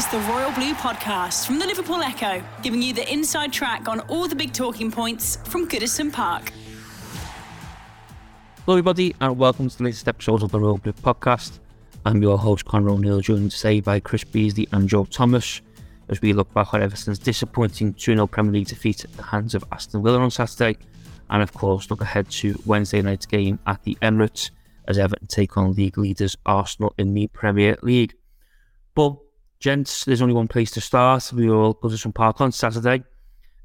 Is the Royal Blue Podcast from the Liverpool Echo, giving you the inside track on all the big talking points from Goodison Park. Hello, everybody, and welcome to the latest episode of the Royal Blue Podcast. I'm your host, Conor O'Neill, joined today by Chris Beasley and Joe Thomas as we look back on Everton's disappointing 2 0 Premier League defeat at the hands of Aston Villa on Saturday, and of course, look ahead to Wednesday night's game at the Emirates as Everton take on league leaders Arsenal in the Premier League. But Gents, there's only one place to start. We all Goodison Park on Saturday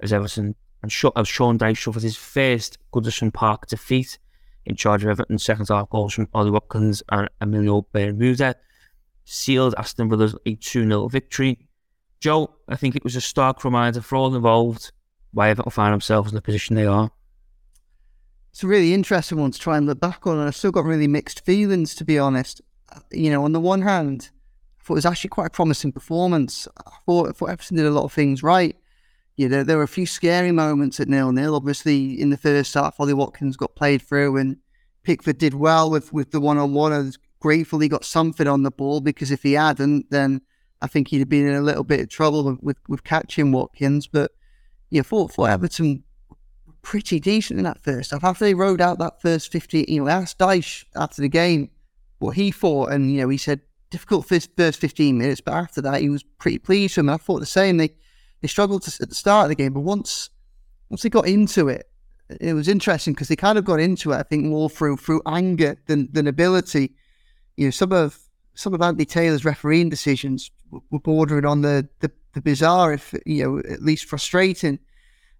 as Everton and as Sean Dyche suffered his first Goodison Park defeat in charge of Everton. Second half goals from Ollie Watkins and Emiliano Buendia sealed Aston Villa's a 2 0 victory. Joe, I think it was a stark reminder for all involved why Everton find themselves in the position they are. It's a really interesting one to try and look back on, and I've still got really mixed feelings, to be honest. Uh, you know, on the one hand, thought it was actually quite a promising performance. I thought, I thought Everton did a lot of things right. Yeah, there, there were a few scary moments at nil nil. Obviously, in the first half, Ollie Watkins got played through, and Pickford did well with, with the one on one. I was got something on the ball because if he hadn't, then I think he'd have been in a little bit of trouble with, with, with catching Watkins. But yeah, thought for Everton pretty decent in that first half. After they rode out that first 50, you know, asked Dyche after the game what he thought, and you know, he said difficult first, first 15 minutes, but after that, he was pretty pleased with them. I thought the same. They they struggled to, at the start of the game, but once once they got into it, it was interesting because they kind of got into it. I think more through through anger than than ability. You know, some of some of Andy Taylor's refereeing decisions were bordering on the, the, the bizarre, if you know, at least frustrating.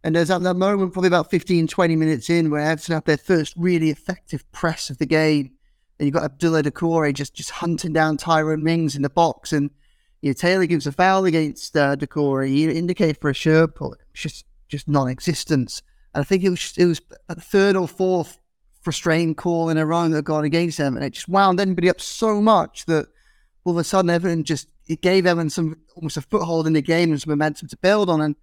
And there's at that moment, probably about 15, 20 minutes in, where Everton have their first really effective press of the game and you've got Abdullah Doucouré just just hunting down Tyrone Mings in the box, and you know, Taylor gives a foul against uh, Doucouré. He indicated for a shirt pull. It was just just non-existence. And I think it was it was a third or fourth frustrating call in a row that got against them, and it just wound everybody up so much that all of a sudden Everton just it gave Everton some almost a foothold in the game and some momentum to build on. And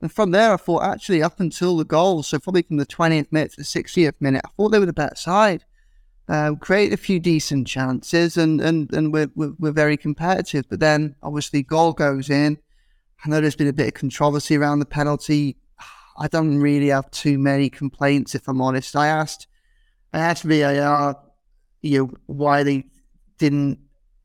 and from there, I thought actually up until the goal, so probably from the 20th minute to the 60th minute, I thought they were the better side uh, create a few decent chances, and and and we're, we're, we're very competitive. But then obviously goal goes in. I know there's been a bit of controversy around the penalty. I don't really have too many complaints, if I'm honest. I asked, I asked VAR, you know, why they didn't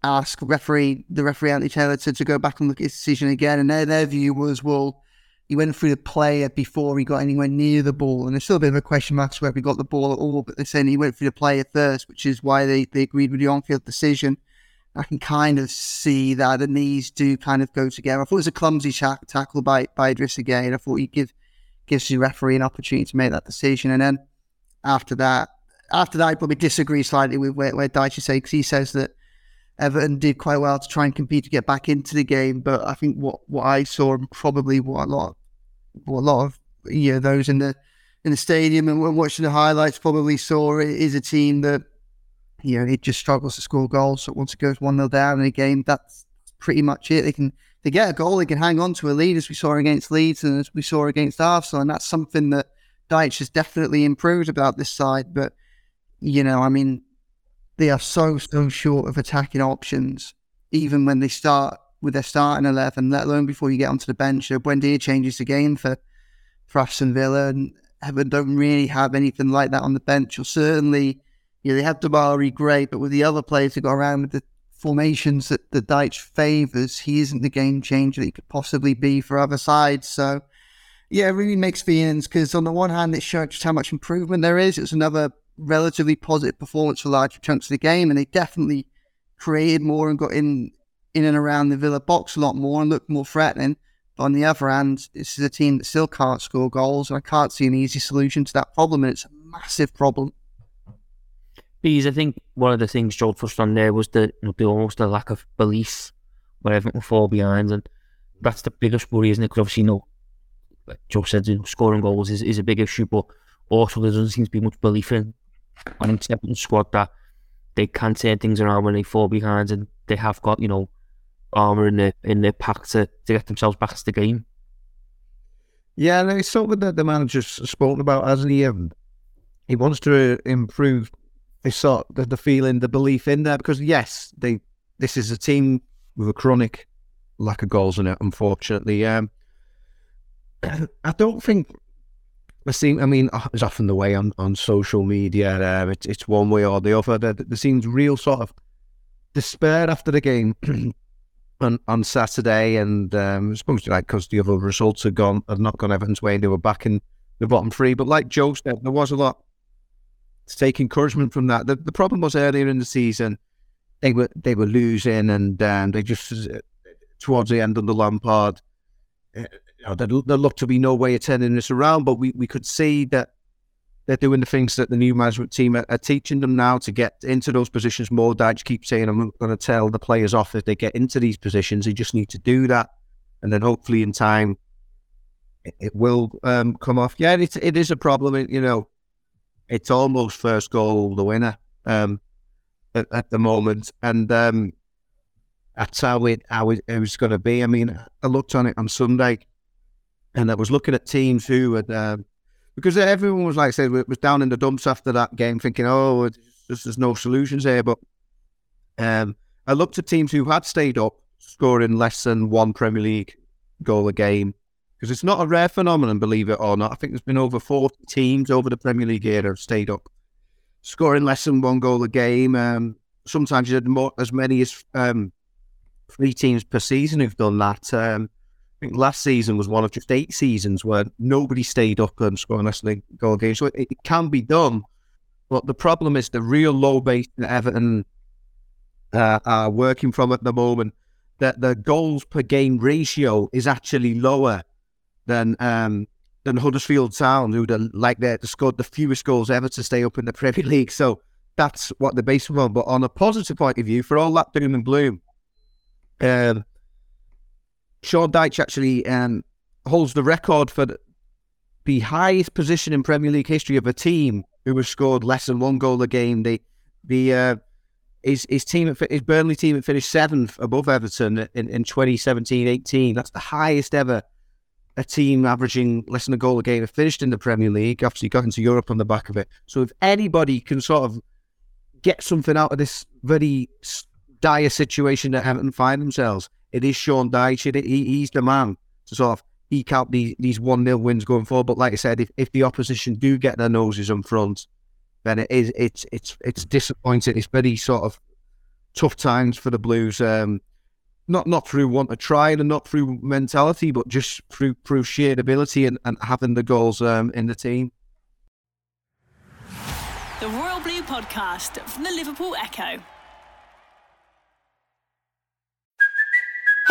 ask referee the referee Andy Taylor to, to go back and look at his decision again, and their their view was, well, he went through the player before he got anywhere near the ball. And there's still a bit of a question mark whether he got the ball at all, but they're saying he went through the player first, which is why they, they agreed with the on field decision. I can kind of see that the knees do kind of go together. I thought it was a clumsy tackle by, by Idrissa Gueye. I thought he give, gives the referee an opportunity to make that decision. And then after that, after that, I probably disagree slightly with where, where Dyche says, because he says that Everton did quite well to try and compete to get back into the game. But I think what, what I saw and probably what a lot what a lot of you know those in the in the stadium and watching the highlights probably saw it is a team that you know it just struggles to score goals. So once it goes one 0 down in a game, that's pretty much it. They can they get a goal, they can hang on to a lead as we saw against Leeds and as we saw against Arsenal, and that's something that Dyche has definitely improved about this side. But you know, I mean, they are so so short of attacking options, even when they start with their starting 11, let alone before you get onto the bench. Uh, Buendia changes the game for, for Aston Villa, and Everton don't really have anything like that on the bench. Or certainly, you know, they have Demarai Gray, but with the other players that got around with the formations that the Dyche favours, he isn't the game changer that he could possibly be for other sides. So, yeah, it really makes feelings because on the one hand, it shows just how much improvement there is. It was another relatively positive performance for large chunks of the game, and they definitely created more and got in in and around the Villa box a lot more and looked more threatening. But on the other hand, this is a team that still can't score goals, and I can't see an easy solution to that problem, and it's a massive problem. Because I think one of the things Joel touched on there was the, you know, almost a lack of belief where Everton fall behind, and that's the biggest worry, isn't it? Because obviously, you know, like Joe said, you know, scoring goals is, is a big issue, but also there doesn't seem to be much belief in an Everton squad that they can turn things around when they fall behind, and they have got you know armour in their in their pack to, to get themselves back to the game. Yeah, and it's something that the manager's spoken about, hasn't he? Um, he wants to improve this sort the, the feeling, the belief in there, because yes, they this is a team with a chronic lack of goals in it. Unfortunately, um, I don't think I see. I mean, uh, it's often the way on, on social media. Um, it's it's one way or the other. There, there seems real sort of despair after the game on on Saturday, and um, it's mostly like because the other results had gone, had not gone Everton's way, and they were back in the bottom three. But like Joe said, there was a lot to take encouragement from that. The, the problem was earlier in the season, they were they were losing, and um, they just uh, towards the end under Lampard, uh, you know, there, there looked to be no way of turning this around. But we, we could see that they're doing the things that the new management team are, are teaching them now to get into those positions more. Dyche keeps saying, I'm not going to tell the players off if they get into these positions. They just need to do that. And then hopefully in time, it, it will um, come off. Yeah, it, it is a problem. It, you know, it's almost first goal the winner um, at, at, the moment. And um, that's how it, how it, it was going to be. I mean, I looked on it on Sunday and I was looking at teams who had, um, because everyone was like I said, was down in the dumps after that game, thinking, "Oh, just, there's no solutions here." But um, I looked at teams who had stayed up, scoring less than one Premier League goal a game, because it's not a rare phenomenon, believe it or not. I think there's been over 40 teams over the Premier League era have stayed up, scoring less than one goal a game. Um, sometimes you had more, as many as um, three teams per season who've done that. Think last season was one of just eight seasons where nobody stayed up and scored less than goal game. So it, it, can be done. But the problem is the real low base that Everton uh, are working from at the moment, that the goals per game ratio is actually lower than um, than Huddersfield Town, who like they scored the fewest goals ever to stay up in the Premier League. So that's what the base on. But on a positive point of view, for all that doom and gloom, um, Sean Dyche actually um, holds the record for the highest position in Premier League history of a team who has scored less than one goal a game. The the uh, his his team his Burnley team had finished seventh above Everton in, in 2017-18. That's the highest ever a team averaging less than a goal a game have finished in the Premier League. Obviously, got into Europe on the back of it. So if anybody can sort of get something out of this very dire situation that Everton find themselves, it is Sean Dyche. He, he's the man to sort of eke out these, these 1 0 wins going forward. But like I said, if, if the opposition do get their noses in front, then it is it's it's it's disappointing. It's very sort of tough times for the Blues. Um, not not through want of trying and not through mentality, but just through through sheer ability and, and having the goals um, in the team. The Royal Blue Podcast from the Liverpool Echo.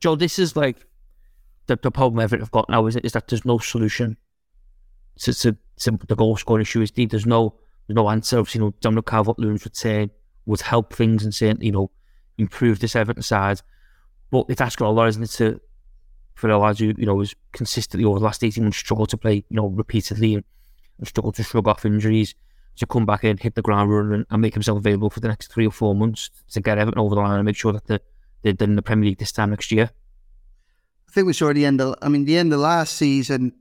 Joe, this is like the, the problem have got now is, is that there's no solution the goal scoring issue. Is there's no there's no answer. Obviously, you know, Dominic Calvert-Lewin's return would help things and say, you know, improve this Everton side. But it's asking a lot, isn't it, to, for a lad who, you know, has consistently over the last 18 months struggled to play, you know, repeatedly and, and struggled to shrug off injuries, to come back in, hit the ground running and, and, make himself available for the next three or four months to get Everton over the line and make sure that the they did in the Premier League this time next year. I think we saw the end of, I mean, the end of last season,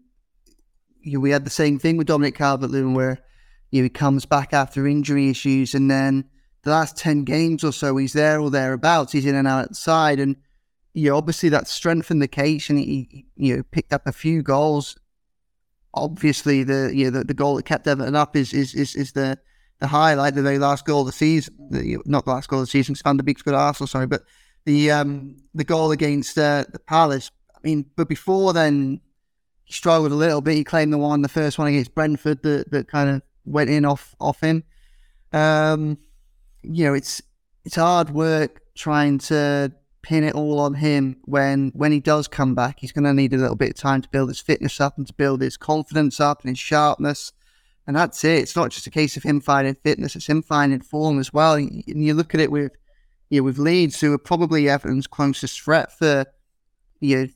you know, we had the same thing with Dominic Calvert-Lewin where you know, he comes back after injury issues and then the last 10 games or so, he's there or thereabouts. He's in and out outside. And, you know, obviously that strengthened the case and he, you know, picked up a few goals. Obviously, the, you know, the, the goal that kept Everton up is, is, is, is the, the highlight, the very last goal of the season, the, not the last goal of the season, Van der Beek's good Arsenal, sorry, but the um, the goal against uh, the Palace. I mean, but before then, he struggled a little bit. He claimed the one, the first one against Brentford, that, that kind of went in off off him. Um, you know, it's it's hard work trying to pin it all on him when when he does come back. He's going to need a little bit of time to build his fitness up and to build his confidence up and his sharpness. And that's it. It's not just a case of him finding fitness; it's him finding form as well. And you look at it with, you know, with Leeds, who are probably Everton's closest threat for, you know,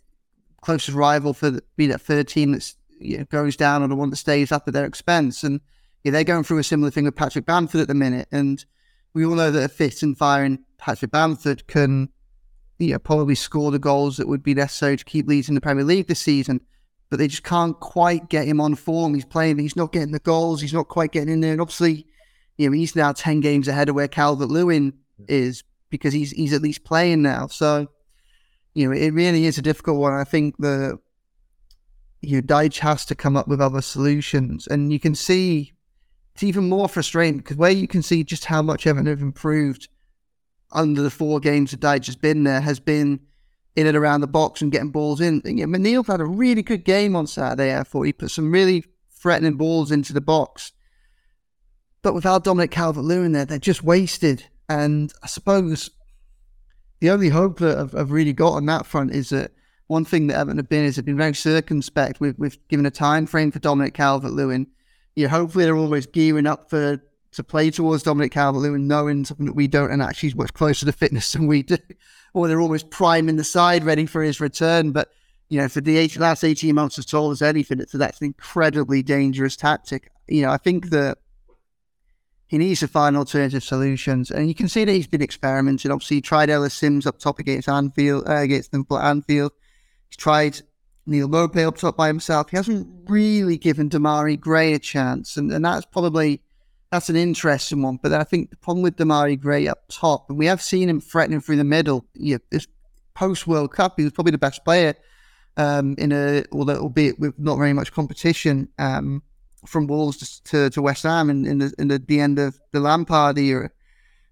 closest rival for the, be that third team that you know, goes down or the one that stays up at their expense. And yeah, they're going through a similar thing with Patrick Bamford at the minute. And we all know that a fit and firing Patrick Bamford can you know, probably score the goals that would be necessary to keep Leeds in the Premier League this season. But they just can't quite get him on form. He's playing, he's not getting the goals, he's not quite getting in there. And obviously, you know, he's now 10 games ahead of where Calvert Lewin mm. is because he's he's at least playing now. So, you know, it really is a difficult one. I think the you know, Dyche has to come up with other solutions. And you can see it's even more frustrating because where you can see just how much Everton have improved under the four games that Dyche has been there has been in and around the box and getting balls in. You know, McNeil had a really good game on Saturday, I thought. He put some really threatening balls into the box. But without Dominic Calvert Lewin there, they're just wasted. And I suppose the only hope that I've, I've, really got on that front is that one thing that Everton have been is they've been very circumspect with, with giving a time frame for Dominic Calvert Lewin. You know, hopefully they're always gearing up for to play towards Dominic Calvert-Lewin, knowing something that we don't, and actually he's much closer to fitness than we do. or they're almost priming the side, ready for his return. But you know, for the last eighteen months as tall as anything, it's that's an incredibly dangerous tactic. You know, I think that he needs to find alternative solutions, and you can see that he's been experimenting. Obviously, he tried Ellis Sims up top against Anfield, uh, against Liverpool at Anfield. He's tried Neal Maupay up top by himself. He hasn't really given Demarai Gray a chance, and, and that's probably that's an interesting one. But I think the problem with Demarai Gray up top, and we have seen him threatening through the middle. Yeah, this post World Cup, he was probably the best player um, in a, although albeit with not very much competition um, from Wolves to, to West Ham in, in, the, in the, the end of the Lampard era.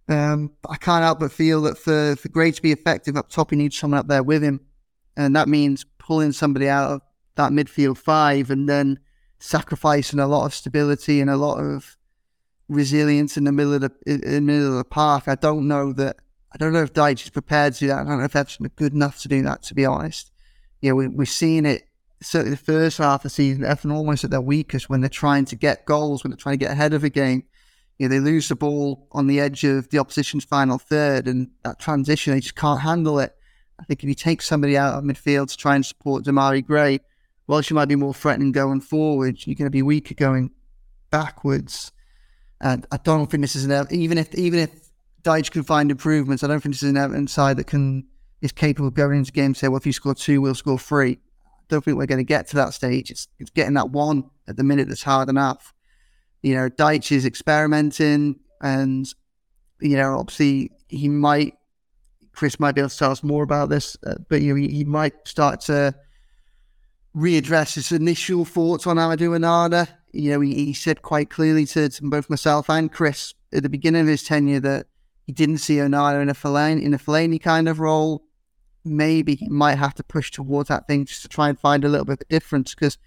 Um, I can't help but feel that for, for Gray to be effective up top, he needs someone up there with him. And that means pulling somebody out of that midfield five and then sacrificing a lot of stability and a lot of resilience in the middle of the in the middle of the park. I don't know that. I don't know if Dyche is prepared to do that. I don't know if Everton are good enough to do that. To be honest, yeah, we, we've seen it. Certainly, the first half of the season, Everton almost at their weakest when they're trying to get goals, when they're trying to get ahead of a game. You know, they lose the ball on the edge of the opposition's final third, and that transition they just can't handle it. I think if you take somebody out of midfield to try and support Demarai Gray, whilst you might be more threatening going forward, you're going to be weaker going backwards. And I don't think this is an even if even if Dyche can find improvements, I don't think this is an Everton side that can is capable of going into games say, well, if you score two, we'll score three. Don't think we're going to get to that stage. It's, it's getting that one at the minute that's hard enough. You know, Dyche is experimenting, and you know, obviously he might. Chris might be able to tell us more about this, uh, but you know, he, he might start to readdress his initial thoughts on Amadou Onana. You know, he, he said quite clearly to, to, both myself and Chris at the beginning of his tenure that he didn't see Onana in a Fellaini, in a Fellaini kind of role. Maybe he might have to push towards that thing just to try and find a little bit of a difference because,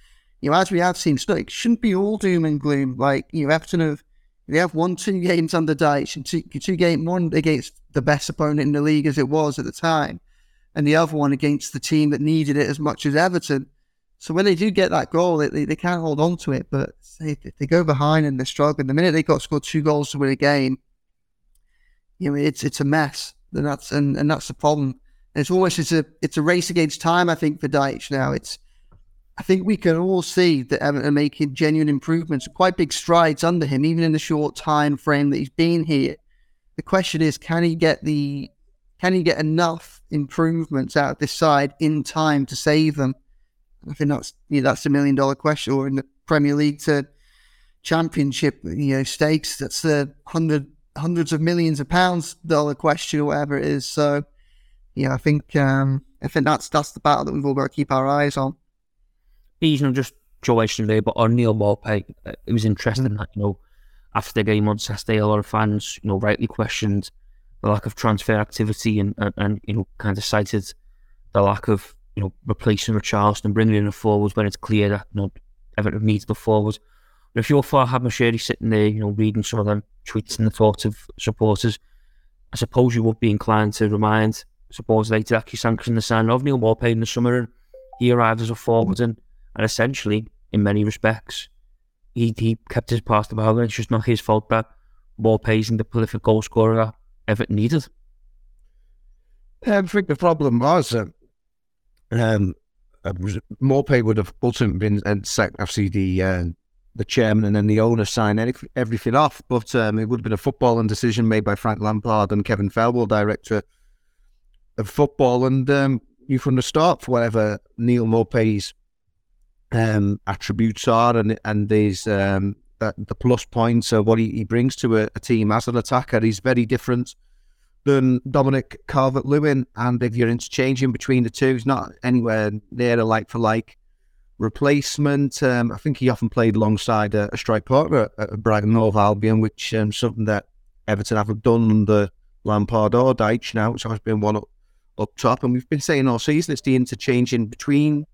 you know, as we have seen, it shouldn't be all doom and gloom. Like, you know, Everton have, they have won two games under Dyche and two, two game one against the best opponent in the league as it was at the time, and the other one against the team that needed it as much as Everton. So when they do get that goal, they, they, they can't hold on to it. But if they go behind and they're struggling, the minute they got scored two goals to win a game, you know, it's it's a mess. And that's and, and that's the problem. It's almost it's a it's a race against time. I think for Dyche now. It's I think we can all see that Everton are making genuine improvements, quite big strides under him, even in the short time frame that he's been here. The question is, can he get the can he get enough improvements out of this side in time to save them? I think that's you know, that's a million dollar question. Or in the Premier League to Championship, you know, stakes that's the hundred hundreds of millions of pounds dollar question or whatever it is. So, yeah, I think um, I think that's that's the battle that we've all got to keep our eyes on. You know, just Joe yesterday, but on Neal Maupay, uh, it was interesting that you know after the game on Saturday, a lot of fans, you know, rightly questioned the lack of transfer activity and, and, and you know kind of cited the lack of you know replacing Richarlison and bringing in a forwards when it's clear that you know Everton needs the forwards. But if you're Farhad Moshiri sitting there, you know, reading some of them tweets and the thoughts of supporters, I suppose you would be inclined to remind later that he sanctioned the signing of Neal Maupay in the summer and he arrived as a forward and, and essentially, in many respects, he, he kept his past the bargain. It's just not his fault that Maupay isn't the prolific goal scorer that Everton needed. I think the problem was um, um, Maupay would have ultimately been and obviously the uh, the chairman and then the owner sign everything off, but um, it would have been a footballing decision made by Frank Lampard and Kevin Thelwell, director of football, and um, you from the start for whatever Neal Maupay's um, attributes are and and his um, the plus points of what he, he brings to a, a, team as an attacker. He's very different than Dominic Calvert Lewin. And if you're interchanging between the two, he's not anywhere near a like for like replacement. Um, I think he often played alongside a, a strike partner at, Brighton Hove Albion, which um, something that Everton haven't done under Lampard or Dyche now. It's always been one up, up top. And we've been saying all season it's the interchange in between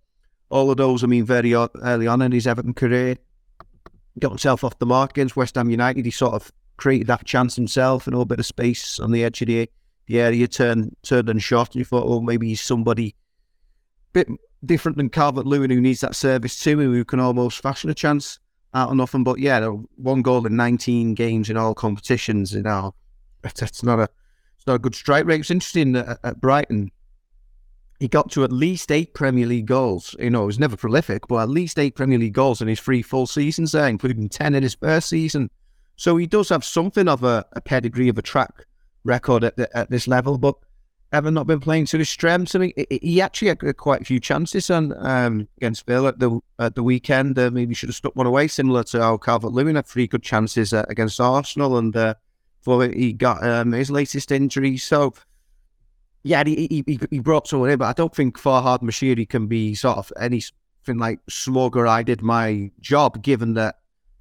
all of those. I mean, very early on in his Everton career, got himself off the mark against West Ham United. He sort of created that chance himself and a little bit of space on the edge of the, the area, turned, turned and shot. And you thought, oh, maybe he's somebody bit different than Calvert Lewin who needs that service too, and who can almost fashion a chance out of nothing. But yeah, one goal in 19 games in all competitions. You know, it's, not a not a good strike rate. It's interesting at, at Brighton he got to at least eight Premier League goals. You know, he was never prolific, but at least eight Premier League goals in his three full seasons there, including 10 in his first season. So he does have something of a, a pedigree of a track record at, the, at this level, but ever not been playing to his strengths. I mean, he actually had quite a few chances on um, against Bill at the at the weekend. Uh, maybe should have stuck one away, similar to how Calvert Lewin had three good chances uh, against Arsenal, and uh, before he got um, his latest injury. So yeah, he, he, he brought someone in, but I don't think Farhad Moshiri can be sort of anything like slugger. I did my job, given that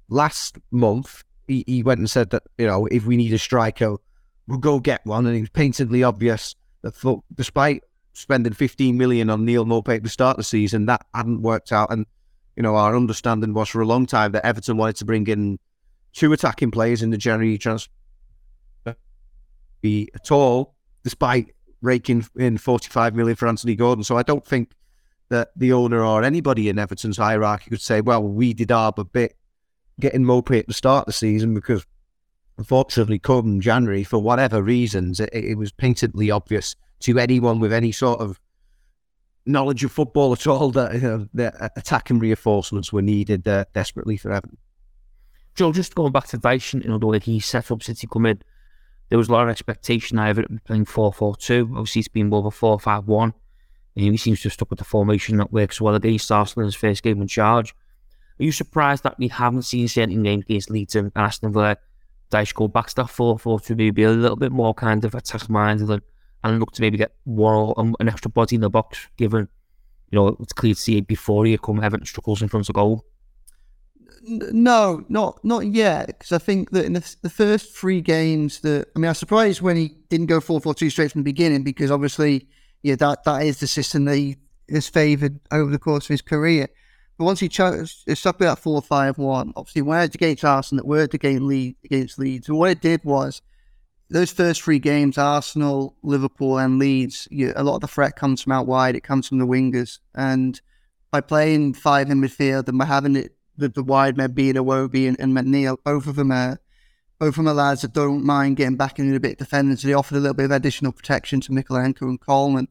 last month he, he went and said that, you know, if we need a striker, we'll go get one. And it was painfully obvious that for, despite spending 15 million on Neal Maupay to start the season, that hadn't worked out. And, you know, our understanding was for a long time that Everton wanted to bring in two attacking players in the January transfer at all, despite raking in 45 million for Anthony Gordon. So I don't think that the owner or anybody in Everton's hierarchy could say, well, we did our bit getting Maupay at the start of the season because unfortunately come January, for whatever reasons, it, it was patently obvious to anyone with any sort of knowledge of football at all that you know, the attacking reinforcements were needed uh, desperately for Everton. Joe, just going back to Dyson, you know, the way he set up since he come in, there was a lot of expectation of Everton playing 4 4 2. Obviously, it's been more of a 4 5 1. And he seems to have stuck with the formation that works well against Arsenal in his first game in charge. Are you surprised that we haven't seen certain games against Leeds and Aston Villa? Dyche go back to that 4 4 2, maybe a little bit more kind of attack minded and, and look to maybe get one um, an extra body in the box, given, you know, it's clear to see before he come Everton struggles in front of goal. No, not not yet. Because I think that in the, the, first three games, that I mean, I was surprised when he didn't go four four two straight from the beginning because obviously, yeah, that that is the system that he has favoured over the course of his career. But once he chose, it stuck that four five one. Obviously, worked against Arsenal, it worked against Leeds. Against Leeds. And what it did was those first three games, Arsenal, Liverpool, and Leeds. You, a lot of the threat comes from out wide. It comes from the wingers, and by playing five in midfield and by having it the, the wide men being Iwobi and, and McNeil, both of them are both of them are lads that don't mind getting back into a bit of defending, so they offered a little bit of additional protection to Mykolenko and Coleman.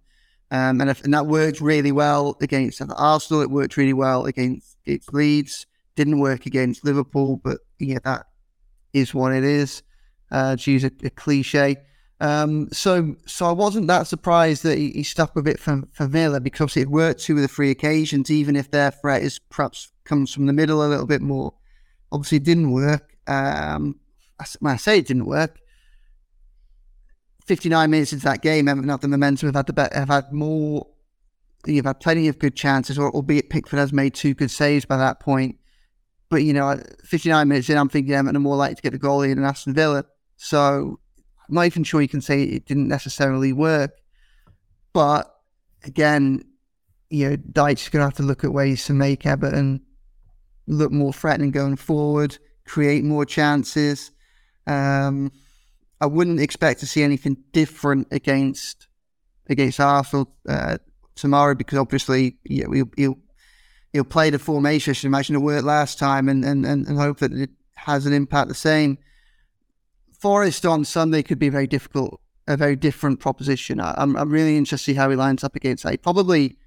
Um, and, if, and that worked really well against Arsenal. It worked really well against, against Leeds. Didn't work against Liverpool, but yeah, that is what it is. Uh, to use a, a cliche. Um, so, so I wasn't that surprised that he, he stuck with it for, for Villa because it worked two of the three occasions, even if their threat is perhaps comes from the middle a little bit more. Obviously, it didn't work. Um, when I say it didn't work, 59 minutes into that game, Everton had the momentum, have had the bet, have had more, you've had plenty of good chances, or albeit Pickford has made two good saves by that point. But, you know, 59 minutes in, I'm thinking Everton are more likely to get the goal in than Aston Villa. So I'm not even sure you can say it didn't necessarily work. But again, you know, is going to have to look at ways to make Everton look more threatening going forward, create more chances. Um, I wouldn't expect to see anything different against against Arsenal uh, tomorrow because obviously yeah, he'll, he'll, he'll play the formation. I should imagine it worked last time and, and, and, hope that it has an impact the same. Forest on Sunday could be very difficult, a very different proposition. I, am I'm, I'm really interested to see how he lines up against that. Probably,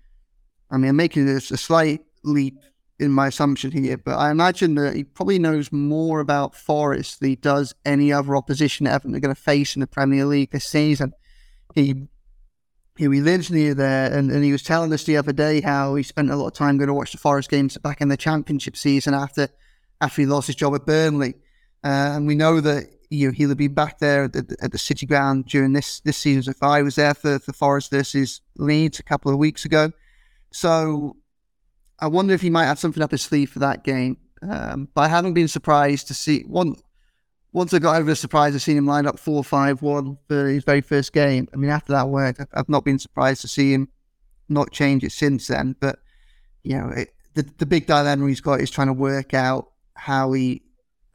I mean, I'm making this a slight leap in my assumption here, but I imagine that he probably knows more about Forest than he does any other opposition Everton are going to face in the Premier League this season. He he lives near there, and, and he was telling us the other day how he spent a lot of time going to watch the Forest games back in the Championship season after after he lost his job at Burnley. Uh, and we know that you know, he'll be back there at the, at the City Ground during this this season. So if I was there for, for Forest versus Leeds a couple of weeks ago, so I wonder if he might have something up his sleeve for that game. Um, but I haven't been surprised to see one. Once I got over the surprise of seeing him line up four five one for his very first game. I mean, after that work, I've not been surprised to see him not change it since then. But you know, it, the the big dilemma he's got is trying to work out how he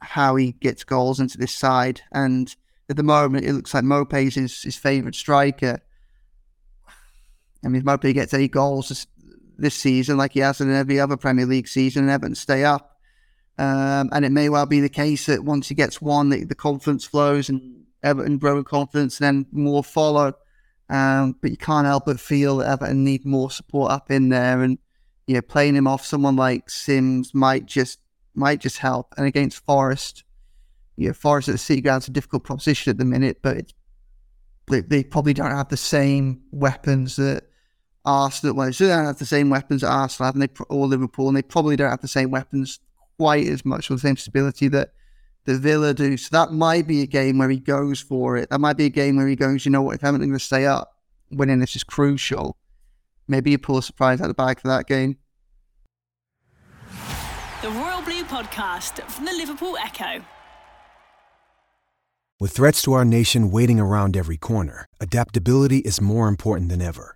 how he gets goals into this side. And at the moment, it looks like is his, his favourite striker. I mean, if Maupay gets eight goals this season, like he has in every other Premier League season, and Everton stay up. Um, and it may well be the case that once he gets one, the, the confidence flows and Everton grow in confidence, and then more follow. Um, but you can't help but feel that Everton need more support up in there, and you know, playing him off someone like Sims might just might just help. And against Forest, you know, Forest at the City Ground's a difficult proposition at the minute, but they, they, probably don't have the same weapons that Arsenal, well, they don't have the same weapons that Arsenal have, and they, or Liverpool, and they probably don't have the same weapons quite as much or the same stability that the Villa do. So that might be a game where he goes for it. That might be a game where he goes, you know what, if Everton going to stay up, winning this is crucial. Maybe you pull a surprise out of the bag for that game. The Royal Blue Podcast from the Liverpool Echo. With threats to our nation waiting around every corner, adaptability is more important than ever.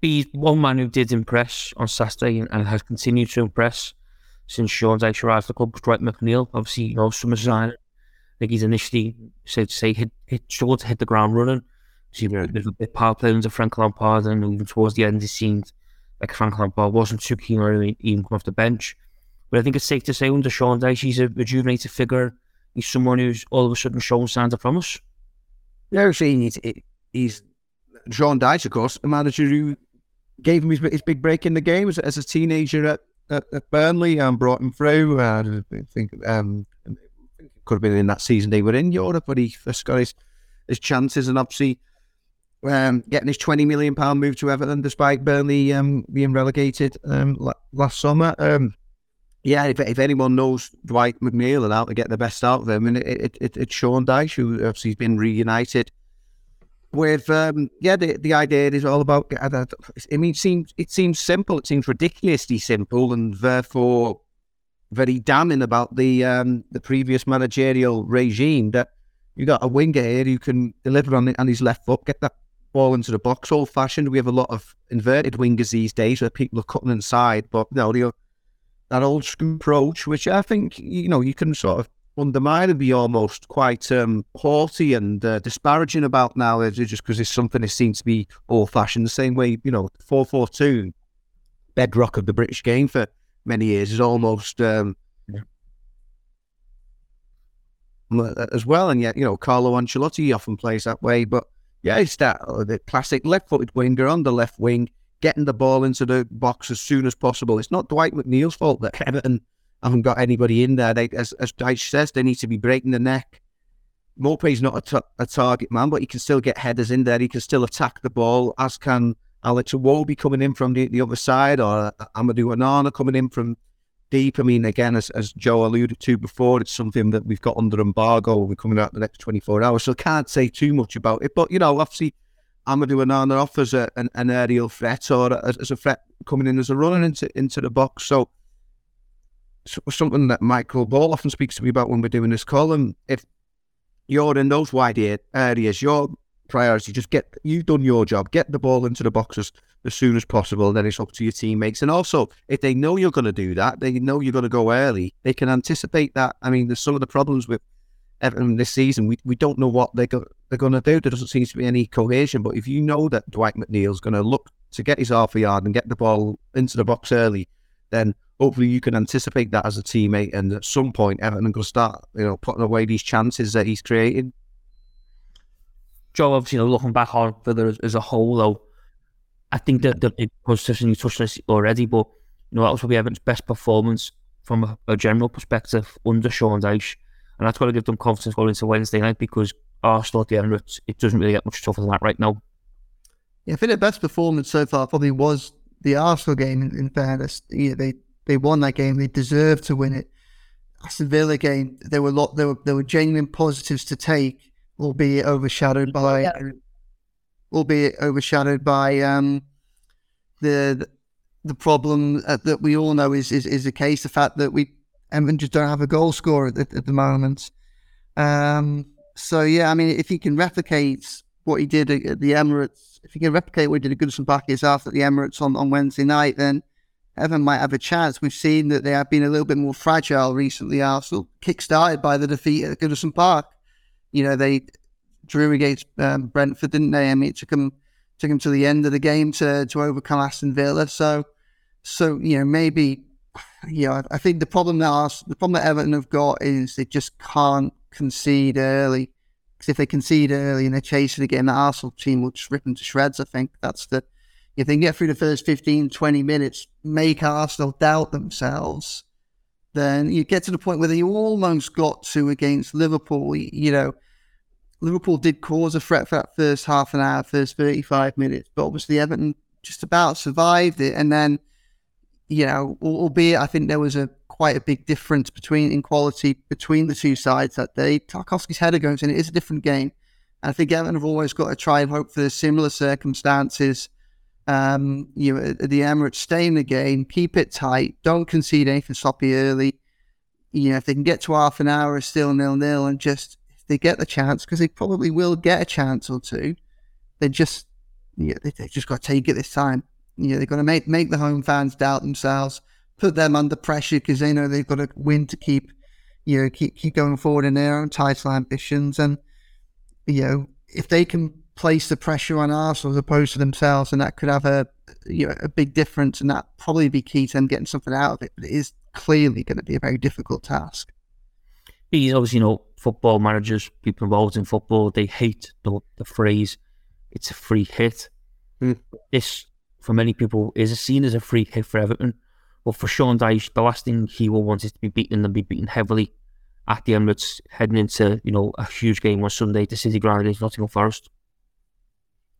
He's one man who did impress on Saturday and has continued to impress since Sean Dyche arrived at the club, Dwight McNeil. Obviously, you know, summer signing. I think he's initially, said to say, hit, hit, struggled to hit the ground running. So yeah. was a bit power play under Frank Lampard, and even towards the end, it seemed like Frank Lampard wasn't too keen on even come off the bench. But I think it's safe to say under Sean Dyche, he's a rejuvenated figure. He's someone who's all of a sudden shown signs of promise. Yeah, see, he's, he's Sean Dyche, of course, a manager who gave him his, his big break in the game as, a teenager at at, at Burnley and brought him through. I think um, could have been in that season they were in Europe, but he first got his, his chances and obviously um, getting his twenty million pound move to Everton despite Burnley um, being relegated um, last summer. Um, yeah, if, if anyone knows Dwight McNeil and how to get the best out of him, and it, it, it, it's Sean Dyche, who obviously has been reunited with um, yeah, the the idea is all about. I mean, it seems it seems simple. It seems ridiculously simple, and therefore very damning about the um, the previous managerial regime. That you got a winger here who can deliver on, on his left foot, get that ball into the box. Old fashioned. We have a lot of inverted wingers these days where people are cutting inside, but no, the, that old school approach, which I think you know you can sort of undermine and be almost quite um, haughty and uh, disparaging about now, just because it's something that seems to be old fashioned. The same way, you know, 442, bedrock of the British game for many years, is almost um, yeah. as well. And yet, you know, Carlo Ancelotti often plays that way. But yeah, it's that uh, the classic left footed winger on the left wing, getting the ball into the box as soon as possible. It's not Dwight McNeil's fault that Everton haven't got anybody in there. They, as, as Dyche says, they need to be breaking the neck. Maupay's not a, t- a target man, but he can still get headers in there. He can still attack the ball, as can Alex Iwobi coming in from the, the other side or uh, Amadou Onana coming in from deep. I mean, again, as, as Joe alluded to before, it's something that we've got under embargo. We're coming out the next 24 hours, so can't say too much about it. But, you know, obviously, Amadou Onana offers a, an, an aerial threat or as, as, a threat coming in as a runner into, into the box. So, something that Michael Ball often speaks to me about when we're doing this column. If you're in those wide areas, your priority just get you've done your job, get the ball into the boxes as soon as possible. Then it's up to your teammates. And also, if they know you're going to do that, they know you're going to go early. They can anticipate that. I mean, there's some of the problems with Everton this season. We we don't know what they go, they're going to do. There doesn't seem to be any cohesion. But if you know that Dwight McNeil's going to look to get his half a yard and get the ball into the box early, then hopefully you can anticipate that as a teammate. And at some point, Everton can start you know putting away these chances that he's creating. Joe, obviously, you know, looking back on further as, as a whole, though, I think that the it position you touched on this already, but you know that was probably Everton's best performance from a, a general perspective under Sean Dyche, and that's got to give them confidence going into Wednesday night because Arsenal at the Emirates it doesn't really get much tougher than that right now. Yeah, I think the best performance so far probably was the Arsenal game. In, in fairness, yeah, they they won that game. They deserved to win it. Aston Villa game, there were lot there were there were genuine positives to take, albeit overshadowed by yeah albeit overshadowed by um, the the problem uh, that we all know is, is is the case. The fact that we Everton just don't have a goal scorer at, at the moment. Um, so yeah, I mean, if he can replicate what he did at the Emirates, if he can replicate what he did at Goodison Park himself at the Emirates on, on Wednesday night, then Everton might have a chance. We've seen that they have been a little bit more fragile recently. Arsenal kick-started by the defeat at Goodison Park. You know, they drew against um, Brentford, didn't they? I mean, it took them took them to the end of the game to to overcome Aston Villa. So, so you know, maybe, you know, I think the problem that Ars- the problem that Everton have got is they just can't concede early. Because if they concede early and they're chasing again, the Arsenal team will just rip them to shreds. I think that's the if they get through the first 15, 20 minutes, make Arsenal doubt themselves, then you get to the point where they almost got to against Liverpool. You know, Liverpool did cause a threat for that first half an hour, first 35 minutes, but obviously Everton just about survived it. And then, you know, albeit I think there was a quite a big difference between in quality between the two sides that day. Tarkowski's header goes in, it is a different game. And I think Everton have always got to try and hope for similar circumstances. Um, you know, the Emirates, stay in the game, keep it tight, don't concede anything sloppy early. You know, if they can get to half an hour still nil nil and just if they get the chance, because they probably will get a chance or two, they just yeah, they, they just got to take it this time. You know, they've got to make make the home fans doubt themselves, put them under pressure because they know they've got to win to keep you know keep keep going forward in their own title ambitions. And you know, if they can place the pressure on Arsenal as opposed to themselves, and that could have a you know a big difference, and that probably be key to them getting something out of it. But it is clearly going to be a very difficult task. He's obviously, you know, football managers, people involved in football, they hate the, the phrase, it's a free hit. Mm. This, for many people, is seen as a free hit for Everton. But for Sean Dyche, the last thing he will want is to be beaten and be beaten heavily at the Emirates, heading into, you know, a huge game on Sunday to City Ground against Nottingham Forest.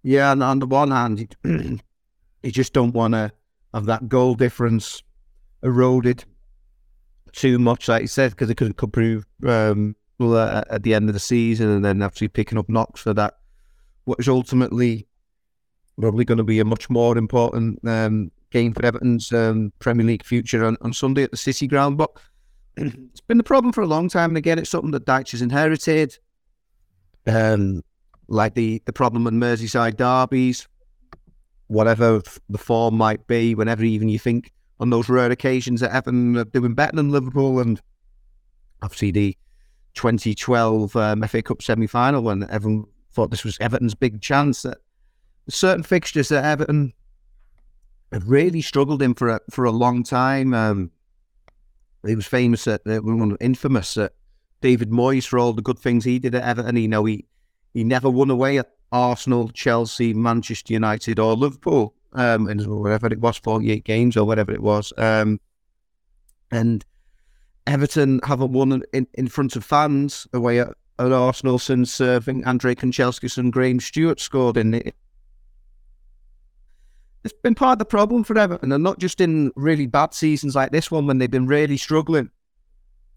Yeah, and on the one hand, you, just don't want to have that goal difference eroded too much, like you said, because it could, prove um, at the end of the season, and then actually picking up knocks for that, is ultimately probably going to be a much more important um, game for Everton's um, Premier League future on, on Sunday at the City Ground. But it's been the problem for a long time, and again, it's something that Dyche has inherited. Um, like the the problem with Merseyside derbies, whatever the form might be, whenever even you think on those rare occasions that Everton are doing better than Liverpool, and obviously the 2012 um, FA Cup semi final when everyone thought this was Everton's big chance. That certain fixtures that Everton have really struggled in for a, for a long time. Um, he was famous at uh, infamous at David Moyes for all the good things he did at Everton. You know, he he never won away at Arsenal, Chelsea, Manchester United, or Liverpool, um, and whatever it was, 48 games or whatever it was. Um, and Everton haven't won in, in front of fans away at, at Arsenal since uh, I think Andre Kanchelskis and Graham Stuart scored in it. it's been part of the problem for Everton, and not just in really bad seasons like this one when they've been really struggling.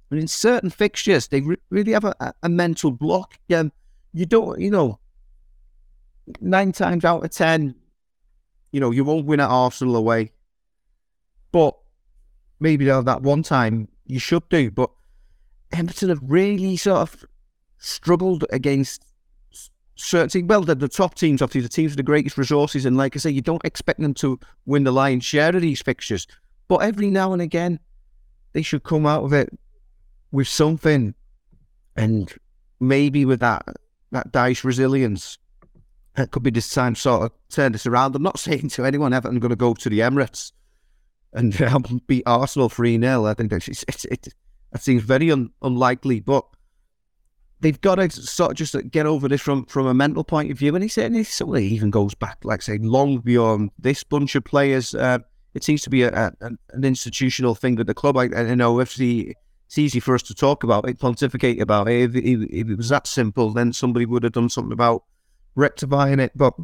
And in certain fixtures, they re- really have a, a mental block. Um, you don't, you know, nine times out of ten, you know, you won't win at Arsenal away. But maybe that one time you should do. But Everton have really sort of struggled against certain. Well, the, the top teams, obviously, the teams with the greatest resources. And like I say, you don't expect them to win the lion's share of these fixtures. But every now and again, they should come out of it with something. And maybe with that that Dyche resilience, it could be this time sort of turn this around. I'm not saying to anyone ever I'm going to go to the Emirates and um, beat Arsenal 3 0. I think it's, it's, it, it seems very un, unlikely, but they've got to sort of just get over this from, from a mental point of view. And he said, he sort of even goes back, like say, long beyond this bunch of players. Uh, it seems to be a, a, an institutional thing at the club. I, I know if the, it's easy for us to talk about it, pontificate about it. If, if, if, it was that simple, then somebody would have done something about rectifying it. But I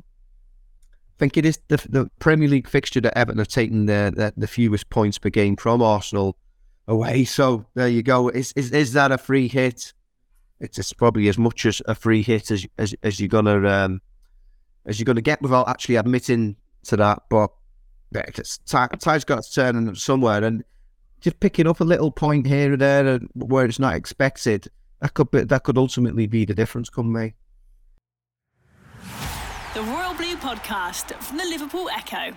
think it is the, the Premier League fixture that Everton have taken the, the, the fewest points per game from Arsenal away. So there you go. Is is, is that a free hit? It's, it's probably as much as a free hit as as, as you're gonna um, as you're gonna get without actually admitting to that. But it's, tide's got to turn somewhere, and just picking up a little point here and there where it's not expected, that could be, that could ultimately be the difference come May. The Royal Blue Podcast from the Liverpool Echo.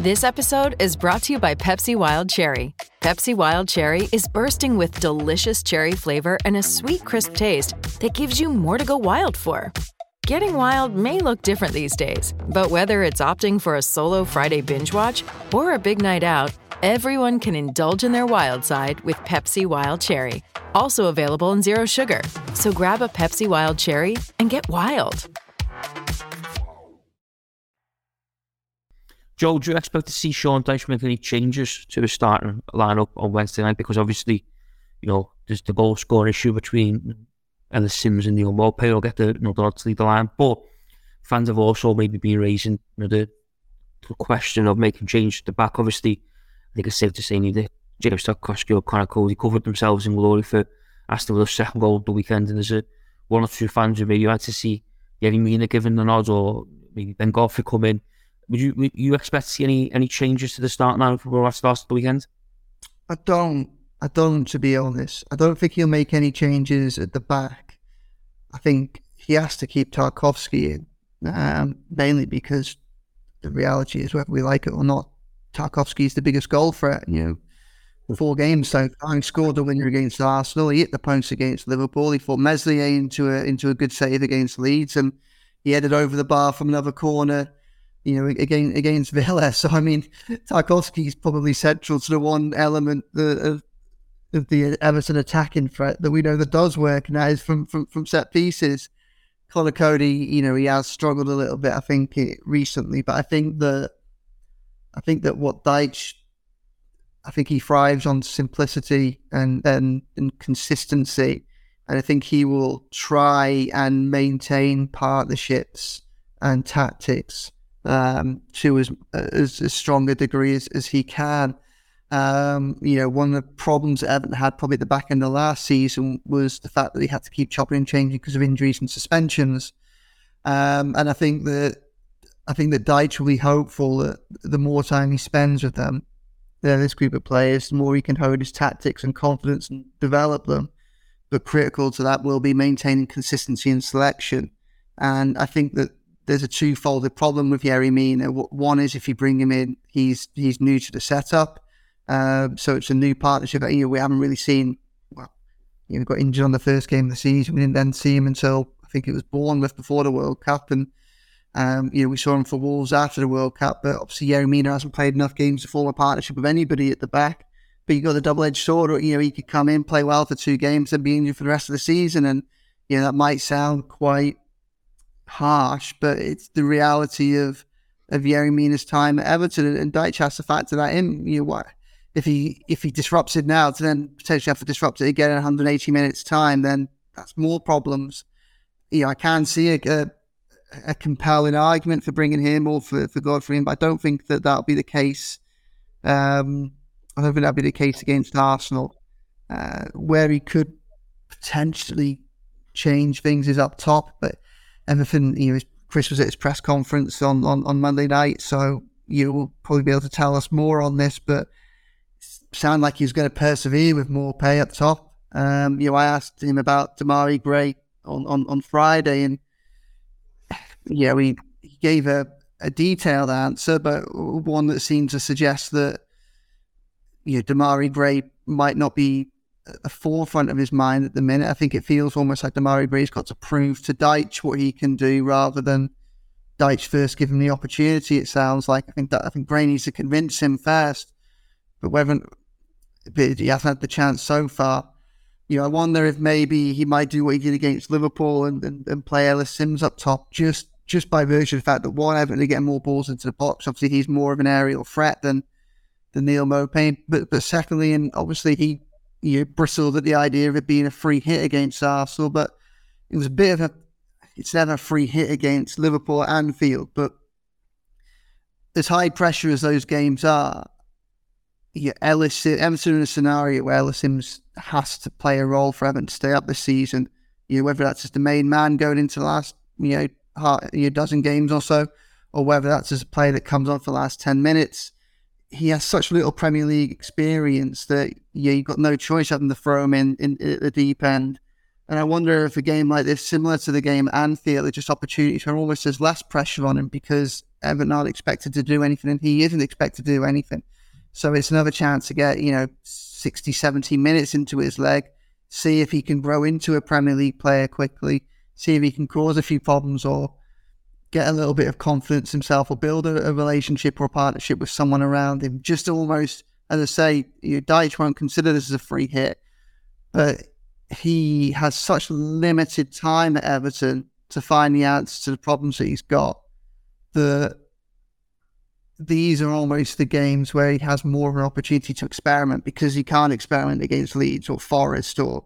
This episode is brought to you by Pepsi Wild Cherry. Pepsi Wild Cherry is bursting with delicious cherry flavor and a sweet, crisp taste that gives you more to go wild for. Getting wild may look different these days, but whether it's opting for a solo Friday binge watch or a big night out, everyone can indulge in their wild side with Pepsi Wild Cherry. Also available in Zero Sugar. So grab a Pepsi Wild Cherry and get wild. Joe, do you expect to see Sean Dyche make any changes to his starting lineup on Wednesday night? Because obviously, you know, there's the goal scoring issue between Ellis Sims and Neal Maupay will get the you know, the to lead the line. But fans have also maybe been raising you know, the, the question of making changes to the back. Obviously, I think it's safe to say neither James Tarkowski or Conor Coady covered themselves in glory for Aston Villa's second goal the weekend. And there's a one or two fans who maybe you had to see Yerry Mina given the nod or maybe Ben Godfrey come in would you would you expect to see any any changes to the start for the start of the weekend? I don't. I don't. To be honest, I don't think he'll make any changes at the back. I think he has to keep Tarkowski in, um, mainly because the reality is, whether we like it or not, Tarkowski is the biggest goal threat. You know, four games so he scored the winner against Arsenal. He hit the post against Liverpool. He fought Meslier into a into a good save against Leeds, and he headed over the bar from another corner you know, again against Villa. So I mean, Tarkowski is probably central to the one element of, of the Everton attacking threat that we know that does work, that is from from, from set pieces. Conor Coady, you know, he has struggled a little bit, I think, recently, but I think that I think that what Dyche, I think he thrives on simplicity and and, and consistency, and I think he will try and maintain partnerships and tactics um, to as, as, as strong a degree as, as he can. Um, you know, one of the problems that Everton had probably at the back end of last season was the fact that they had to keep chopping and changing because of injuries and suspensions. Um, and I think that I think that Dyche will be hopeful that the more time he spends with them, uh, this group of players, the more he can hone his tactics and confidence and develop them. But critical to that will be maintaining consistency in selection. And I think that there's a two-folded problem with Yerry Mina. One is if you bring him in, he's he's new to the setup, uh, so it's a new partnership that you know, we haven't really seen. Well, you know, got injured on the first game of the season. We didn't then see him until I think it was Bournemouth before the World Cup, and um, you know we saw him for Wolves after the World Cup. But obviously, Yerry Mina hasn't played enough games to form a partnership with anybody at the back. But you got the double-edged sword. You know, he could come in, play well for two games, and be injured for the rest of the season, and you know that might sound quite harsh, but it's the reality of of Yerry Mina's time at Everton, and Dyche has to factor that in. You know, what if he if he disrupts it now to then potentially have to disrupt it again in 180 minutes time, then that's more problems. You know, I can see a, a, a compelling argument for bringing him or for, for Godfrey in, but I don't think that that'll be the case. Um, I don't think that'll be the case against Arsenal, uh, where he could potentially change things is up top, but everything, you know, Chris was at his press conference on, on, on Monday night, so you will probably be able to tell us more on this, but sound like he's going to persevere with Maupay up top. Um, you know, I asked him about Demarai Gray on, on, on Friday, and yeah, we he gave a, a detailed answer, but one that seemed to suggest that you know Demarai Gray might not be at the forefront of his mind at the minute. I think it feels almost like Demarai Gray's got to prove to Dyche what he can do rather than Dyche first give him the opportunity. It sounds like I think that I think Gray needs to convince him first, but whether but he hasn't had the chance so far. You know, I wonder if maybe he might do what he did against Liverpool and, and, and play Ellis Sims up top just just by virtue of the fact that one, Everton are getting more balls into the box. Obviously, he's more of an aerial threat than than Neal Maupay. But but secondly, and obviously he you know, bristled at the idea of it being a free hit against Arsenal, but it was a bit of a it's never a free hit against Liverpool at Anfield, but as high pressure as those games are, yeah, Ellis uh, Emerson in a scenario where Ellis Sims has to play a role for Everton to stay up this season. You know, whether that's as the main man going into the last you know half, dozen games or so, or whether that's as a player that comes on for the last ten minutes. He has such little Premier League experience that yeah, you've got no choice other than to throw him in, in, in at the deep end. And I wonder if a game like this, similar to the game at Anfield, just opportunities where almost there's less pressure on him because Everton aren't expected to do anything and he isn't expected to do anything. So it's another chance to get, you know, 60, 70 minutes into his leg, see if he can grow into a Premier League player quickly, see if he can cause a few problems or get a little bit of confidence himself or build a, a relationship or a partnership with someone around him. Just almost, as I say, you know, Dyche won't consider this as a free hit, but he has such limited time at Everton to find the answer to the problems that he's got that these are almost the games where he has more of an opportunity to experiment because he can't experiment against Leeds or Forest or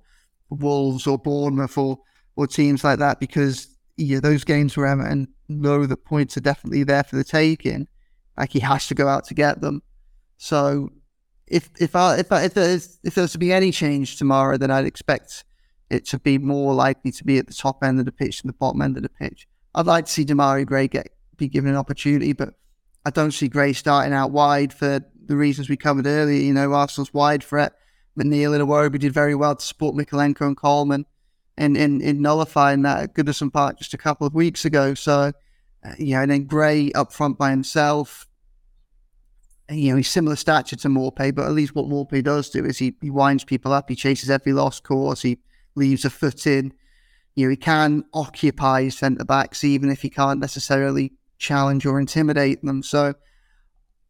Wolves or Bournemouth or, or teams like that because yeah, those games where Everton know the points are definitely there for the taking, like he has to go out to get them. So if if I, if I, if there's if there's to be any change tomorrow, then I'd expect it to be more likely to be at the top end of the pitch than the bottom end of the pitch. I'd like to see Demarai Gray get be given an opportunity, but I don't see Gray starting out wide for the reasons we covered earlier. You know, Arsenal's wide threat. McNeil and Iwobi did very well to support Mykolenko and Coleman in, in, in nullifying that at Goodison Park just a couple of weeks ago. So, uh, you know, and then Gray up front by himself, you know, he's similar stature to Maupay, but at least what Maupay does do is he, he winds people up, he chases every lost course, he leaves a foot in. You know, he can occupy centre backs even if he can't necessarily challenge or intimidate them. So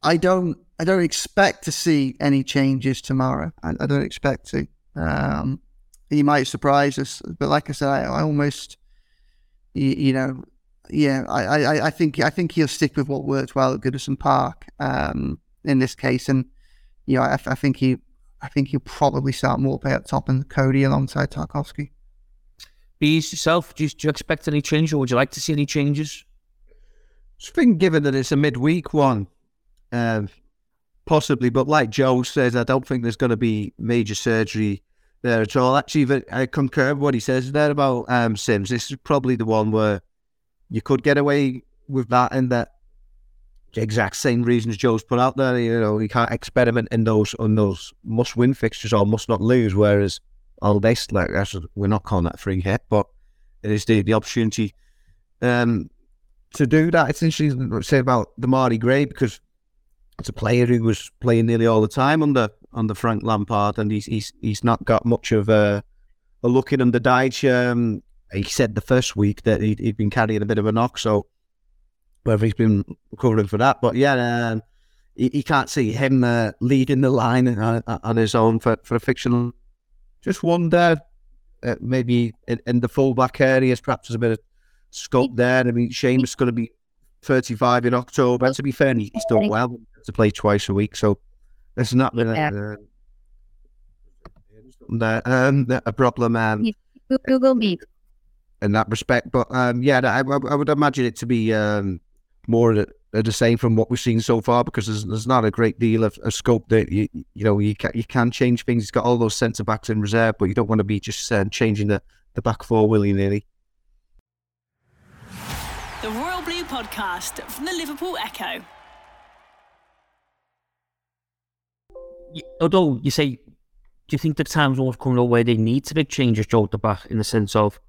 I don't I don't expect to see any changes tomorrow. I, I don't expect to. Um, he might surprise us, but like I said, I, I almost you, you, know yeah I, I I think I think he'll stick with what worked well at Goodison Park um, in this case, and you know I, I think he I think he'll probably start Maupay at top and Coady alongside Tarkowski. Bees yourself, do you, do you expect any change, or would you like to see any changes? I think given that it's a midweek one, um, possibly, but like Joe says, I don't think there's going to be major surgery there at all. Actually, I concur with what he says there about um, Sims. This is probably the one where you could get away with that and that exact same reasons Joe's put out there. You know, you can't experiment in those on those must win fixtures or must not lose. Whereas all this, like we're not calling that free hit, but it is the, the opportunity. Um, to do that. It's interesting to say about Demarai Gray because it's a player who was playing nearly all the time under under Frank Lampard, and he's he's he's not got much of a, a look in under Dyche. Um, he said the first week that he'd, he'd been carrying a bit of a knock, so whether he's been recovering for that, but yeah, um, he, he, can't see him uh, leading the line on, on, his own for, for a fictional. Just wonder, uh, maybe in, in the fullback areas, perhaps there's a bit of scope there. I mean, Seamus going to be 35 in October. To be fair, he's done well to play twice a week, so it's not uh, uh, um, a problem. Um, Google Meet. in that respect. But um, yeah, I, I, would imagine it to be um, more the, the same from what we've seen so far because there's, there's not a great deal of, of scope that you you know you can you can change things. He's got all those centre backs in reserve, but you don't want to be just uh, changing the, the back four willy nilly. Royal Blue Podcast from the Liverpool Echo. Although you say, do you think the time's almost coming up where they need to make changes to the back in the sense of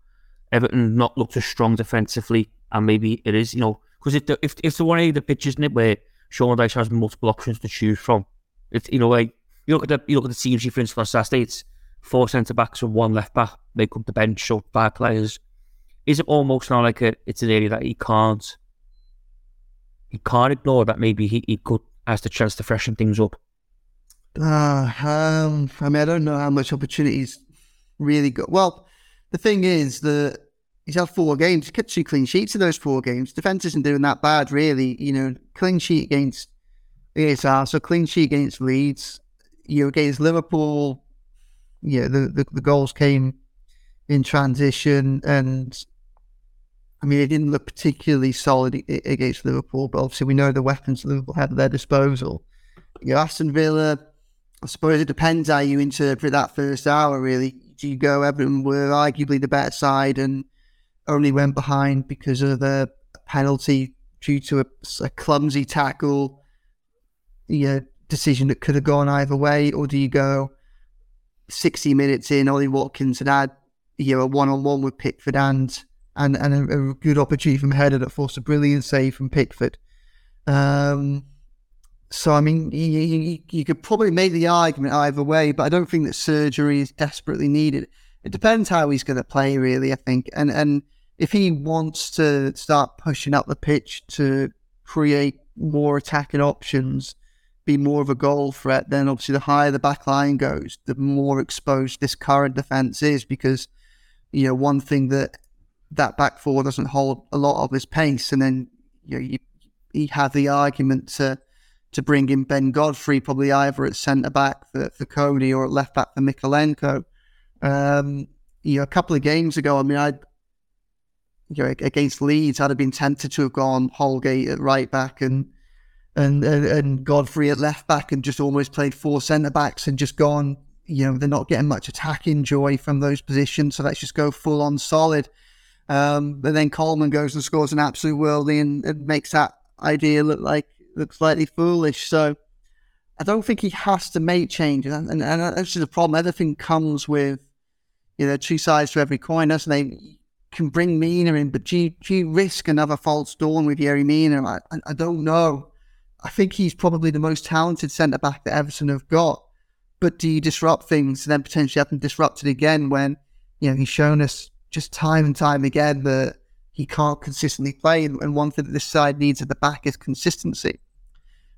Everton not looked as strong defensively, and maybe it is, you know, because if the, if if the one of the pitches in it where Sean Dyche has multiple options to choose from, it's you know like you look at the you look at the CG for instance last Saturday, it's four centre backs and one left back make up the bench, so five players. Is it almost now like a, it's an area that he can't he can't ignore that maybe he, he could has the chance to freshen things up? Uh, um, I mean, I don't know how much opportunities really got. Well, the thing is that he's had four games, he kept two clean sheets in those four games. Defense isn't doing that bad, really. You know, clean sheet against against so clean sheet against Leeds. You know, against Liverpool, yeah, the, the, the goals came in transition, and I mean, it didn't look particularly solid against Liverpool, but obviously we know the weapons Liverpool had at their disposal. You know, Aston Villa, I suppose it depends how you interpret that first hour, really. Do you go Everton were arguably the better side and only went behind because of a penalty due to a, a clumsy tackle, you know, decision that could have gone either way, or do you go 60 minutes in, Ollie Watkins had had you know a one on one with Pickford and and and a, a, good opportunity from Header that forced a brilliant save from Pickford. Um, so I mean, you, you, you, could probably make the argument either way, but I don't think that surgery is desperately needed. It depends how he's going to play, really. I think, and and if he wants to start pushing up the pitch to create more attacking options, be more of a goal threat, then obviously the higher the back line goes, the more exposed this current defense is. Because you know, one thing that that back four doesn't hold a lot of his pace, and then you know, you, you have the argument to to bring in Ben Godfrey, probably either at centre back for, for Coady or at left back for Mykolenko. Um, you know, a couple of games ago, I mean, I you know against Leeds, I'd have been tempted to have gone Holgate at right back and and and, and Godfrey at left back and just almost played four centre backs and just gone. You know, they're not getting much attacking joy from those positions, so let's just go full on solid. Um, but then Coleman goes and scores an absolute worldie and, and makes that idea look like look slightly foolish. So I don't think he has to make changes, and, and, and that's the problem. Everything comes with you know two sides to every coin, doesn't they? You can bring Mina in, but do you, do you risk another false dawn with Yerry Mina? I, I don't know. I think he's probably the most talented centre back that Everton have got. But do you disrupt things and then potentially have them disrupted again when you know he's shown us just time and time again that he can't consistently play. And one thing that this side needs at the back is consistency.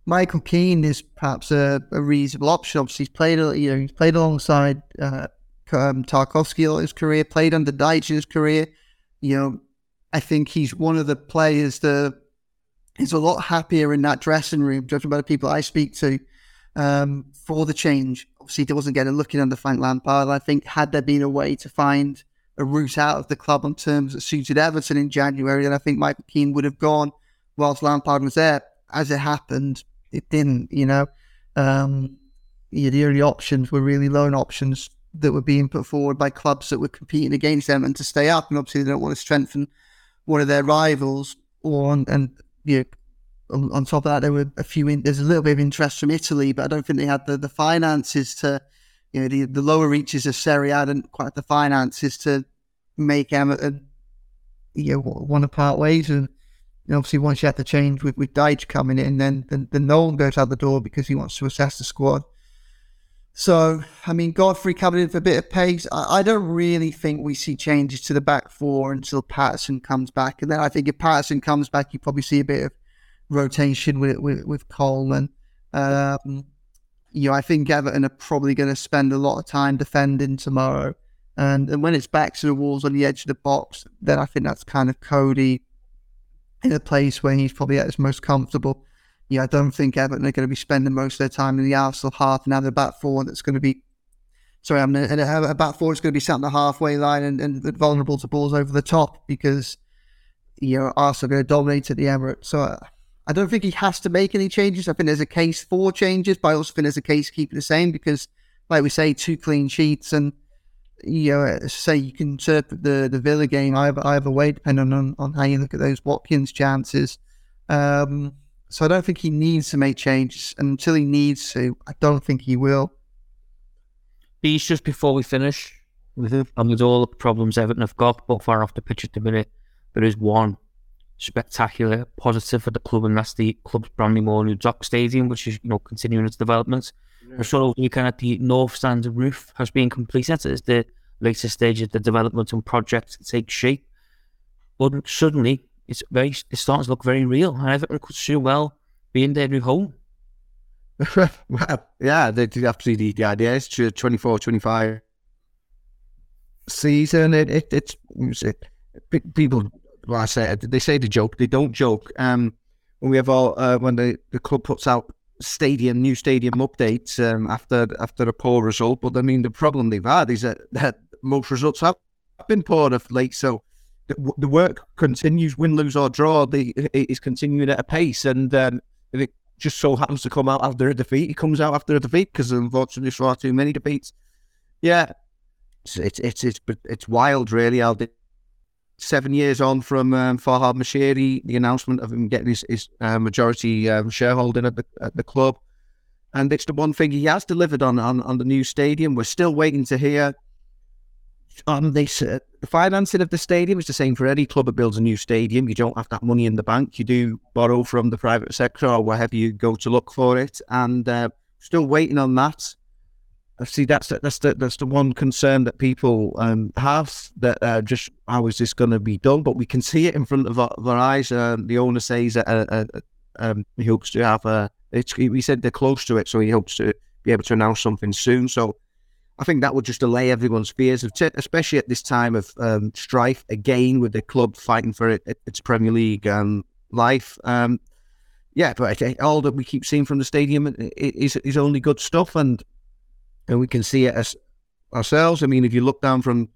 Michael Keane is perhaps a, a reasonable option. Obviously, he's played you know he's played alongside uh, um, Tarkowski in his career, played under Dyche in his career. You know, I think he's one of the players that is a lot happier in that dressing room, judging by the people I speak to, um, for the change. Obviously, he wasn't getting looking under Frank Lampard. I think had there been a way to find a route out of the club on terms that suited Everton in January, then I think Michael Keane would have gone whilst Lampard was there. As it happened, it didn't, you know. Um, yeah, the only options were really loan options that were being put forward by clubs that were competing against them and to stay up. And obviously, they don't want to strengthen one of their rivals. Or and, and you know, on, on, top of that, there were a few. In, there's a little bit of interest from Italy, but I don't think they had the, the finances to you know, the, the lower reaches of Serie A didn't quite have the finances to make Everton, you know, want to part ways. And, and obviously, once you have to change with, with Dyche coming in, then, then, then no one goes out the door because he wants to assess the squad. So, I mean, Godfrey coming in for a bit of pace. I, I, don't really think we see changes to the back four until Patterson comes back. And then I think if Patterson comes back, you probably see a bit of rotation with with, with Coleman. Um, you know, I think Everton are probably going to spend a lot of time defending tomorrow. And, and when it's back to the walls on the edge of the box, then I think that's kind of Coady in a place where he's probably at his most comfortable. Yeah, I don't think Everton are going to be spending most of their time in the Arsenal half and have a back four that's going to be sorry, I'm in a, a back four is going to be sat on the halfway line and, and vulnerable to balls over the top because you know Arsenal are going to dominate at the Emirates. So uh, I don't think he has to make any changes. I think there's a case for changes, but I also think there's a case to keep the same because, like we say, two clean sheets and you know, say you can interpret the, the Villa game either either way, depending on, on how you look at those Watkins chances. Um, so I don't think he needs to make changes, and until he needs to, I don't think he will. Bees, just before we finish, mm-hmm. and with all the problems Everton have got, but far off the pitch at the minute, there is one spectacular positive for the club, and that's the club's Bramley-Moore Dock Stadium, which is you know continuing its development. Yeah. We're sort of looking at the north stand roof has been completed. It's the latest stage of the development and project to take shape. But suddenly, it's very it's starting to look very real, and Everton could so well be in their new home. well, yeah, they have to the, the idea. It's 24, 25 season. It, it, it's, it, people, well, I say, they say the joke, they don't joke. Um, when we have all, uh, when the, the club puts out stadium, new stadium updates um, after after a poor result. But I mean, the problem they've had is that, that most results have been poor of late. So the, the work continues, win, lose or draw. The, it is continuing at a pace, and um, it just so happens to come out after a defeat. it comes out after a defeat because unfortunately there's far too many defeats. Yeah, it's it's it's it's, wild, really. I'll seven years on from um, Farhad Moshiri, the announcement of him getting his, his uh, majority um, shareholding at the at the club, and it's the one thing he has delivered on on, on the new stadium. We're still waiting to hear on this. Uh, the financing of the stadium is the same for any club that builds a new stadium. You don't have that money in the bank. You do borrow from the private sector or wherever you go to look for it, and uh, still waiting on that. I see that's the, that's the that's the one concern that people um, have that uh, just how is this going to be done? But we can see it in front of our, of our eyes. Um, the owner says that uh, uh, um, he hopes to have a. He said they're close to it, so he hopes to be able to announce something soon. So I think that would just allay everyone's fears, especially at this time of um, strife again with the club fighting for it, its Premier League um, life. Um, yeah, but all that we keep seeing from the stadium is is only good stuff, and and we can see it as ourselves. I mean, if you look down from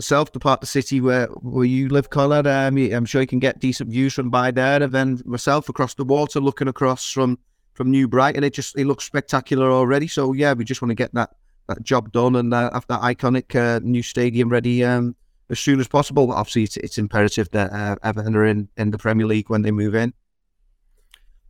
south, the part of the city where where you live, Colin, um, I'm sure you can get decent views from by there. And then myself across the water, looking across from from New Brighton, it just it looks spectacular already. So yeah, we just want to get that that job done and uh, have that iconic uh, new stadium ready um, as soon as possible. Obviously, it's, it's imperative that uh, Everton are in, in the Premier League when they move in.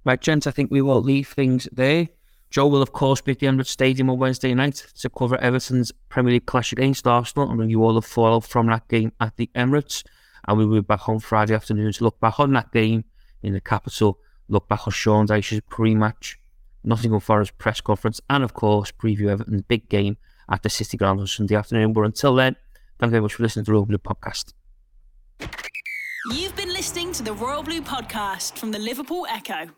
Right, gents, I think we will leave things there. Joe will, of course, be at the Emirates Stadium on Wednesday night to cover Everton's Premier League clash against Arsenal and bring you all the fallout from that game at the Emirates. And we will be back home Friday afternoon to look back on that game in the capital, look back on Sean Dyche's pre-match Nottingham Forest press conference, and of course, preview Everton's big game at the City Ground on Sunday afternoon. But until then, thank you very much for listening to the Royal Blue Podcast. You've been listening to the Royal Blue Podcast from the Liverpool Echo.